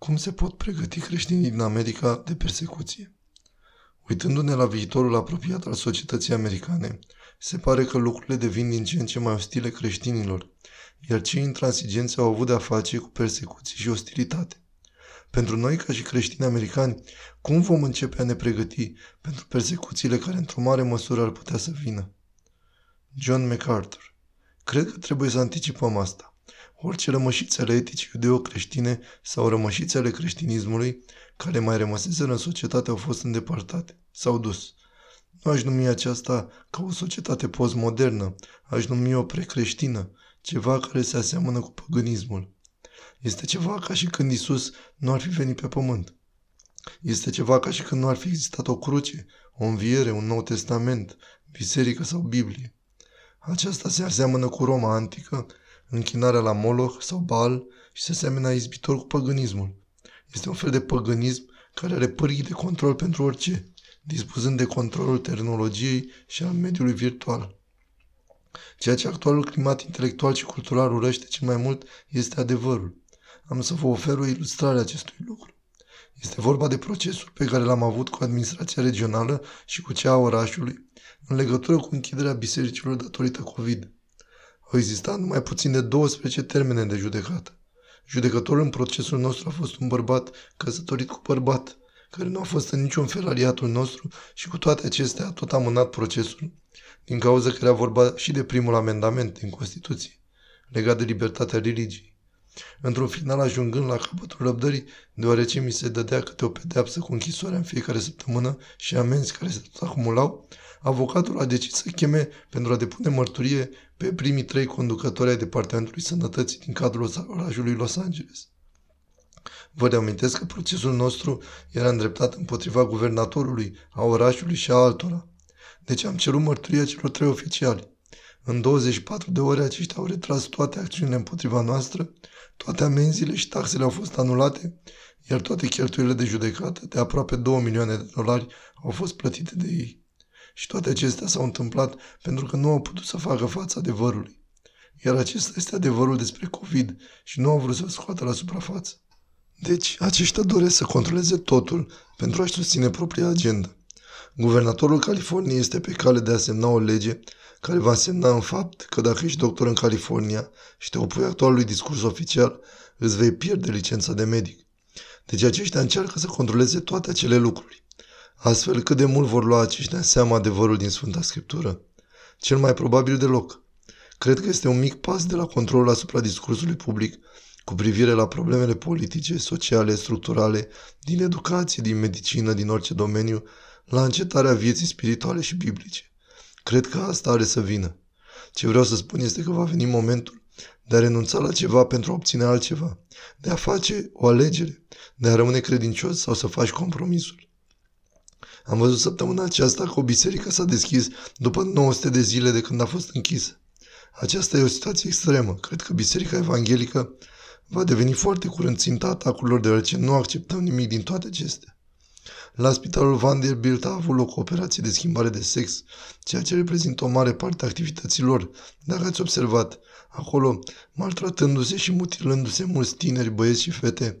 Cum se pot pregăti creștinii din America de persecuție? Uitându-ne la viitorul apropiat al societății americane, se pare că lucrurile devin din ce în ce mai ostile creștinilor, iar cei intransigenți au avut de-a face cu persecuții și ostilitate. Pentru noi, ca și creștini americani, cum vom începe a ne pregăti pentru persecuțiile care într-o mare măsură ar putea să vină? John MacArthur Cred că trebuie să anticipăm asta. Orice rămășițe ale eticii iudeo-creștine sau rămășițe ale creștinismului care mai rămăseseră în societate au fost îndepărtate, s-au dus. Nu aș numi aceasta ca o societate postmodernă, aș numi-o precreștină, ceva care se aseamănă cu păgânismul. Este ceva ca și când Isus nu ar fi venit pe pământ. Este ceva ca și când nu ar fi existat o cruce, o înviere, un nou testament, biserică sau Biblie. Aceasta se aseamănă cu Roma antică, închinarea la Moloch sau Baal și se aseamănă izbitor cu păgânismul. Este un fel de păgânism care are pârghii de control pentru orice, dispuzând de controlul tehnologiei și al mediului virtual. Ceea ce actualul climat intelectual și cultural urăște cel mai mult este adevărul. Am să vă ofer o ilustrare a acestui lucru. Este vorba de procesul pe care l-am avut cu administrația regională și cu cea a orașului în legătură cu închiderea bisericilor datorită COVID. Au existat numai puțin de 12 termene de judecată. Judecătorul în procesul nostru a fost un bărbat căsătorit cu bărbat, care nu a fost în niciun fel aliatul nostru și cu toate acestea a tot amânat procesul, din cauza că era vorba și de primul amendament din Constituție, legat de libertatea religiei. Într-un final ajungând la capătul răbdării, deoarece mi se dădea câte o pedeapsă cu închisoarea în fiecare săptămână și amenzi care se tot acumulau, avocatul a decis să cheme pentru a depune mărturie pe primii trei conducători ai Departamentului Sănătății din cadrul orașului Los Angeles. Vă reamintesc că procesul nostru era îndreptat împotriva guvernatorului, a orașului și a altora. Deci am cerut mărturia celor trei oficiali. În 24 de ore aceștia au retras toate acțiunile împotriva noastră, toate amenziile și taxele au fost anulate, iar toate cheltuielile de judecată, de aproape 2 milioane de dolari, au fost plătite de ei. Și toate acestea s-au întâmplat pentru că nu au putut să facă față adevărului. Iar acesta este adevărul despre COVID și nu au vrut să-l scoată la suprafață. Deci, aceștia doresc să controleze totul pentru a-și susține propria agenda. Guvernatorul Californiei este pe cale de a semna o lege care va semna în fapt că dacă ești doctor în California și te opui actualului discurs oficial, îți vei pierde licența de medic. Deci aceștia încearcă să controleze toate acele lucruri. Astfel, cât de mult vor lua aceștia seama adevărul din Sfânta Scriptură? Cel mai probabil deloc. Cred că este un mic pas de la controlul asupra discursului public cu privire la problemele politice, sociale, structurale, din educație, din medicină, din orice domeniu, la încetarea vieții spirituale și biblice. Cred că asta are să vină. Ce vreau să spun este că va veni momentul de a renunța la ceva pentru a obține altceva, de a face o alegere, de a rămâne credincios sau să faci compromisul. Am văzut săptămâna aceasta că o biserică s-a deschis după 900 de zile de când a fost închisă. Aceasta e o situație extremă. Cred că biserica evanghelică va deveni foarte curând ținta atacurilor deoarece nu acceptăm nimic din toate acestea. La spitalul Vanderbilt a avut loc o operație de schimbare de sex, ceea ce reprezintă o mare parte a activităților. Dacă ați observat, acolo, maltratându-se și mutilându-se mulți tineri, băieți și fete,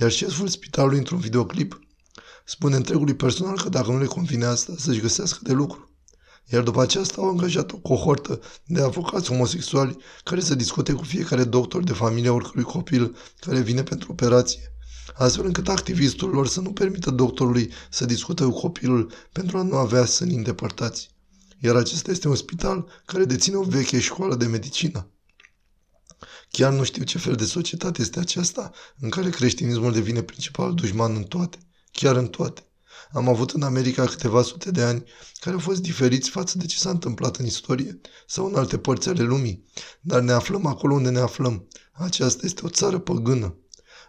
iar șeful spitalului într-un videoclip spune întregului personal că dacă nu le convine asta, să-și găsească de lucru. Iar după aceasta au angajat o cohortă de avocați homosexuali care să discute cu fiecare doctor de familie oricărui copil care vine pentru operație, astfel încât activistul lor să nu permită doctorului să discute cu copilul pentru a nu avea sâni îndepărtați. Iar acesta este un spital care deține o veche școală de medicină. Chiar nu știu ce fel de societate este aceasta în care creștinismul devine principal dușman în toate chiar în toate. Am avut în America câteva sute de ani care au fost diferiți față de ce s-a întâmplat în istorie sau în alte părți ale lumii, dar ne aflăm acolo unde ne aflăm. Aceasta este o țară păgână.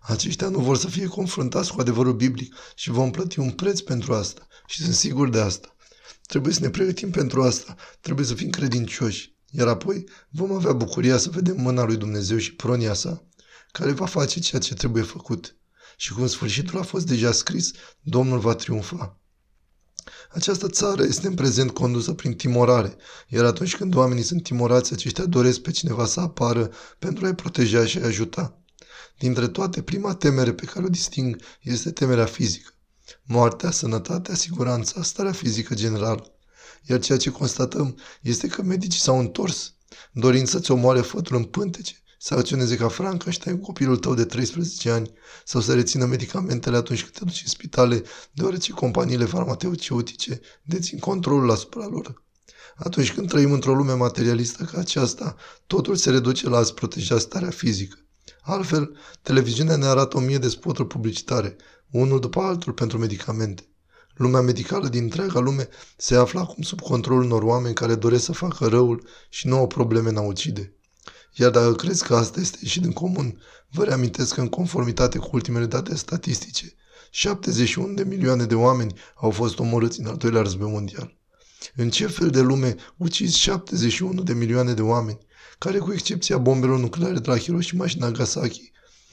Aceștia nu vor să fie confruntați cu adevărul biblic și vom plăti un preț pentru asta și sunt sigur de asta. Trebuie să ne pregătim pentru asta, trebuie să fim credincioși, iar apoi vom avea bucuria să vedem mâna lui Dumnezeu și pronia sa, care va face ceea ce trebuie făcut și cum sfârșitul a fost deja scris, Domnul va triumfa. Această țară este în prezent condusă prin timorare, iar atunci când oamenii sunt timorați, aceștia doresc pe cineva să apară pentru a-i proteja și a-i ajuta. Dintre toate, prima temere pe care o disting este temerea fizică. Moartea, sănătatea, siguranța, starea fizică generală. Iar ceea ce constatăm este că medicii s-au întors, dorind să-ți omoare fătul în pântece, să acționeze ca Frankenstein cu copilul tău de 13 ani sau să rețină medicamentele atunci când te duci în spitale, deoarece companiile farmaceutice dețin controlul asupra lor. Atunci când trăim într-o lume materialistă ca aceasta, totul se reduce la a-ți proteja starea fizică. Altfel, televiziunea ne arată o mie de spoturi publicitare, unul după altul pentru medicamente. Lumea medicală din întreaga lume se află acum sub controlul unor oameni care doresc să facă răul și nu au probleme în a ucide. Iar dacă crezi că asta este ieșit în comun, vă reamintesc că în conformitate cu ultimele date statistice, 71 de milioane de oameni au fost omorâți în al doilea război mondial. În ce fel de lume ucizi 71 de milioane de oameni, care cu excepția bombelor nucleare de la Hiroshima și Nagasaki,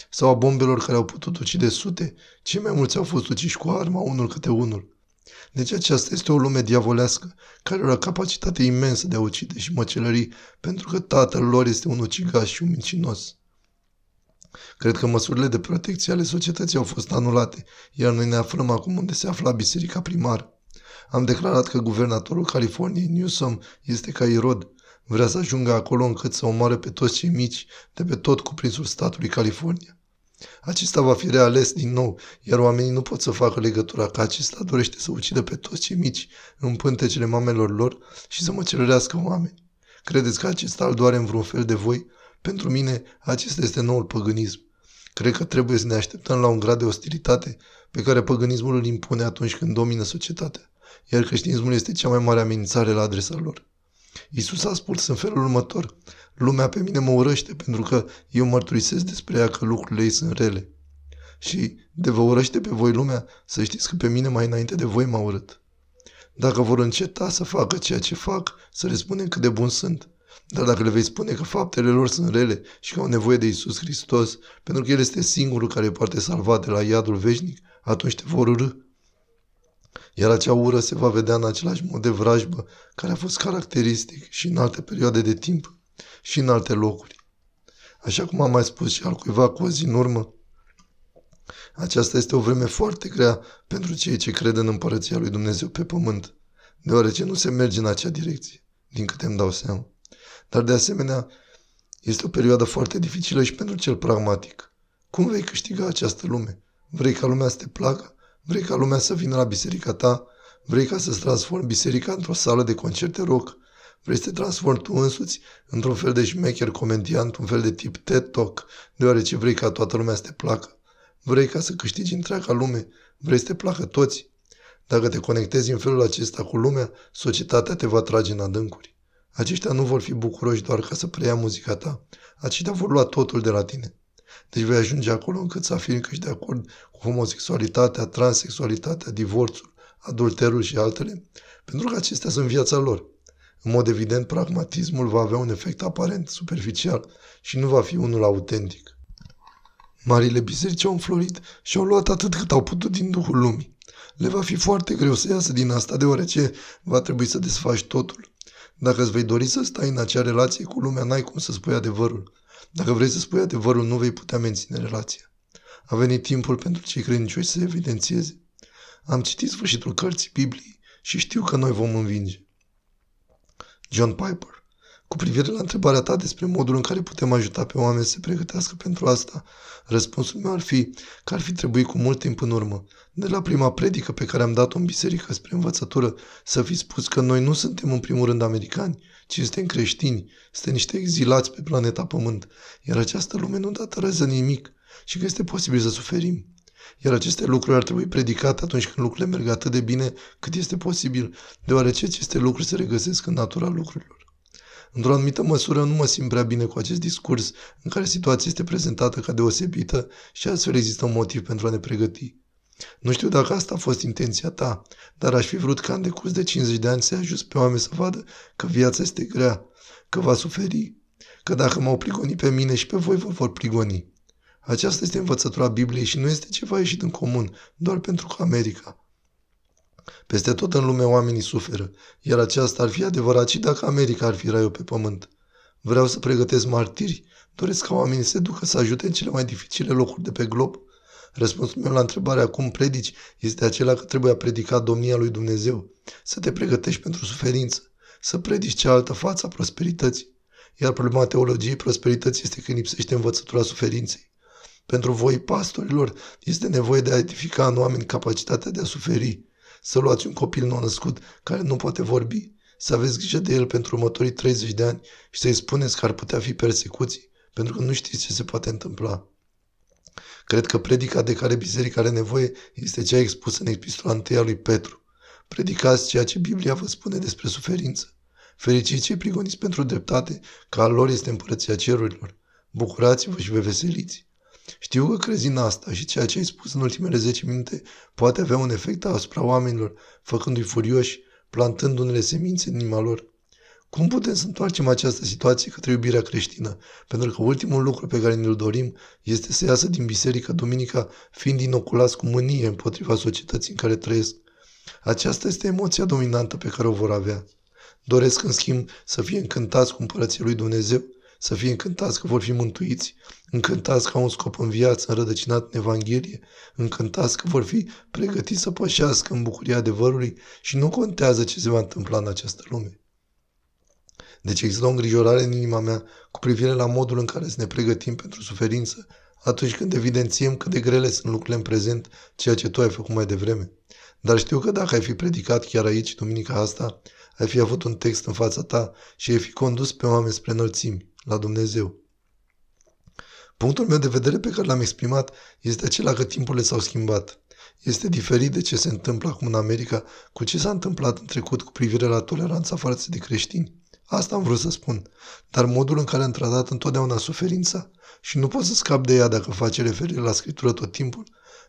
sau a bombelor care au putut ucide sute, cei mai mulți au fost uciși cu arma unul câte unul. Deci aceasta este o lume diavolească, care are o capacitate imensă de a ucide și măcelări, pentru că tatăl lor este un ucigaș și un mincinos. Cred că măsurile de protecție ale societății au fost anulate, iar noi ne aflăm acum unde se afla biserica primară. Am declarat că guvernatorul Californiei, Newsom, este ca Irod. Vrea să ajungă acolo încât să omoare pe toți cei mici de pe tot cuprinsul statului California. Acesta va fi reales din nou, iar oamenii nu pot să facă legătura că acesta dorește să ucidă pe toți cei mici în pântecele mamelor lor și să mă celărească oameni. Credeți că acesta îl doare în vreun fel de voi? Pentru mine, acesta este noul păgânism. Cred că trebuie să ne așteptăm la un grad de ostilitate pe care păgânismul îl impune atunci când domină societatea, iar creștinismul este cea mai mare amenințare la adresa lor. Isus a spus în felul următor, lumea pe mine mă urăște pentru că eu mărturisesc despre ea că lucrurile ei sunt rele. Și de vă urăște pe voi lumea, să știți că pe mine mai înainte de voi m-a urât. Dacă vor înceta să facă ceea ce fac, să le spunem cât de bun sunt. Dar dacă le vei spune că faptele lor sunt rele și că au nevoie de Isus Hristos, pentru că El este singurul care poate salva de la iadul veșnic, atunci te vor urâ iar acea ură se va vedea în același mod de vrajbă care a fost caracteristic și în alte perioade de timp și în alte locuri. Așa cum am mai spus și al cuiva cu o zi în urmă, aceasta este o vreme foarte grea pentru cei ce cred în împărăția lui Dumnezeu pe pământ, deoarece nu se merge în acea direcție, din câte îmi dau seama. Dar de asemenea, este o perioadă foarte dificilă și pentru cel pragmatic. Cum vei câștiga această lume? Vrei ca lumea să te placă? Vrei ca lumea să vină la biserica ta? Vrei ca să-ți transformi biserica într-o sală de concerte rock? Vrei să te transformi tu însuți într-un fel de șmecher comediant, un fel de tip TED Talk, deoarece vrei ca toată lumea să te placă? Vrei ca să câștigi întreaga lume? Vrei să te placă toți? Dacă te conectezi în felul acesta cu lumea, societatea te va trage în adâncuri. Aceștia nu vor fi bucuroși doar ca să preia muzica ta. Aceștia vor lua totul de la tine. Deci vei ajunge acolo încât să afirmi că ești de acord cu homosexualitatea, transexualitatea, divorțul, adulterul și altele, pentru că acestea sunt viața lor. În mod evident, pragmatismul va avea un efect aparent, superficial și nu va fi unul autentic. Marile biserici au înflorit și au luat atât cât au putut din Duhul lumii. Le va fi foarte greu să iasă din asta, deoarece va trebui să desfaci totul. Dacă îți vei dori să stai în acea relație cu lumea, n-ai cum să spui adevărul. Dacă vrei să spui adevărul, nu vei putea menține relația. A venit timpul pentru cei credincioși să evidențieze. Am citit sfârșitul cărții Bibliei și știu că noi vom învinge. John Piper cu privire la întrebarea ta despre modul în care putem ajuta pe oameni să se pregătească pentru asta, răspunsul meu ar fi că ar fi trebuit cu mult timp în urmă, de la prima predică pe care am dat-o în biserică spre învățătură, să fi spus că noi nu suntem în primul rând americani, ci suntem creștini, suntem niște exilați pe planeta Pământ, iar această lume nu datorează nimic și că este posibil să suferim. Iar aceste lucruri ar trebui predicate atunci când lucrurile merg atât de bine cât este posibil, deoarece aceste lucruri se regăsesc în natura lucrurilor. Într-o anumită măsură nu mă simt prea bine cu acest discurs în care situația este prezentată ca deosebită și astfel există un motiv pentru a ne pregăti. Nu știu dacă asta a fost intenția ta, dar aș fi vrut ca în decurs de 50 de ani să ajut pe oameni să vadă că viața este grea, că va suferi, că dacă m-au prigonit pe mine și pe voi vă vor prigoni. Aceasta este învățătura Bibliei și nu este ceva ieșit în comun, doar pentru că America. Peste tot în lume oamenii suferă, iar aceasta ar fi adevărat și dacă America ar fi raiul pe pământ. Vreau să pregătesc martiri. Doresc ca oamenii să se ducă să ajute în cele mai dificile locuri de pe glob. Răspunsul meu la întrebarea cum predici este acela că trebuie a predica domnia lui Dumnezeu, să te pregătești pentru suferință, să predici cealaltă față a prosperității. Iar problema teologiei prosperității este că lipsește învățătura suferinței. Pentru voi, pastorilor, este nevoie de a edifica în oameni capacitatea de a suferi. Să luați un copil nou-născut care nu poate vorbi, să aveți grijă de el pentru următorii 30 de ani și să-i spuneți că ar putea fi persecuții, pentru că nu știți ce se poate întâmpla. Cred că predica de care biserica are nevoie este cea expusă în epistola 1 lui Petru. Predicați ceea ce Biblia vă spune despre suferință. Fericiți cei prigoniți pentru dreptate, că al lor este împărăția cerurilor. Bucurați-vă și vă veseliți. Știu că crezi în asta și ceea ce ai spus în ultimele 10 minute poate avea un efect asupra oamenilor, făcându-i furioși, plantând unele semințe în inima lor. Cum putem să întoarcem această situație către iubirea creștină? Pentru că ultimul lucru pe care ne-l dorim este să iasă din biserică duminica fiind inoculați cu mânie împotriva societății în care trăiesc. Aceasta este emoția dominantă pe care o vor avea. Doresc, în schimb, să fie încântați cu împărăția lui Dumnezeu, să fie încântați că vor fi mântuiți, încântați că au un scop în viață înrădăcinat în Evanghelie, încântați că vor fi pregătiți să pășească în bucuria adevărului și nu contează ce se va întâmpla în această lume. Deci există o îngrijorare în inima mea cu privire la modul în care să ne pregătim pentru suferință atunci când evidențiem cât de grele sunt lucrurile în prezent, ceea ce tu ai făcut mai devreme. Dar știu că dacă ai fi predicat chiar aici, duminica asta, ai fi avut un text în fața ta și ai fi condus pe oameni spre înălțimi, la Dumnezeu. Punctul meu de vedere pe care l-am exprimat este acela că timpurile s-au schimbat. Este diferit de ce se întâmplă acum în America cu ce s-a întâmplat în trecut cu privire la toleranța față de creștini. Asta am vrut să spun. Dar modul în care am tratat întotdeauna suferința și nu pot să scap de ea dacă face referire la scriptură tot timpul,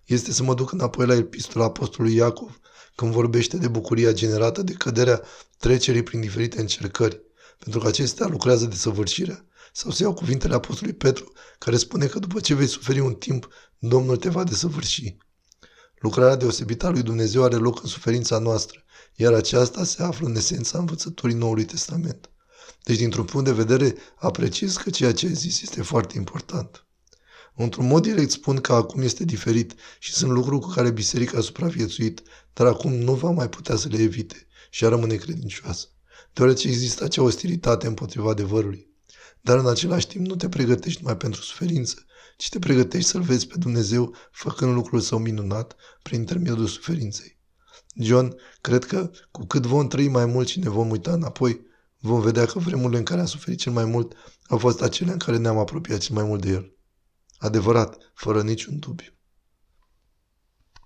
este să mă duc înapoi la epistola apostolului Iacov, când vorbește de bucuria generată de căderea trecerii prin diferite încercări, pentru că acestea lucrează de săvârșirea. Sau să iau cuvintele apostolului Petru, care spune că după ce vei suferi un timp, Domnul te va desăvârși. Lucrarea deosebită a lui Dumnezeu are loc în suferința noastră, iar aceasta se află în esența învățăturii Noului Testament. Deci, dintr-un punct de vedere, apreciez că ceea ce ai zis este foarte important. Într-un mod direct spun că acum este diferit și sunt lucruri cu care biserica a supraviețuit, dar acum nu va mai putea să le evite și a rămâne credincioasă, deoarece există acea ostilitate împotriva adevărului. Dar în același timp nu te pregătești numai pentru suferință, ci te pregătești să-L vezi pe Dumnezeu făcând lucrul său minunat prin intermediul suferinței. John, cred că cu cât vom trăi mai mult și ne vom uita înapoi, vom vedea că vremurile în care am suferit cel mai mult au fost acele în care ne-am apropiat cel mai mult de El. Adevărat, fără niciun dubiu.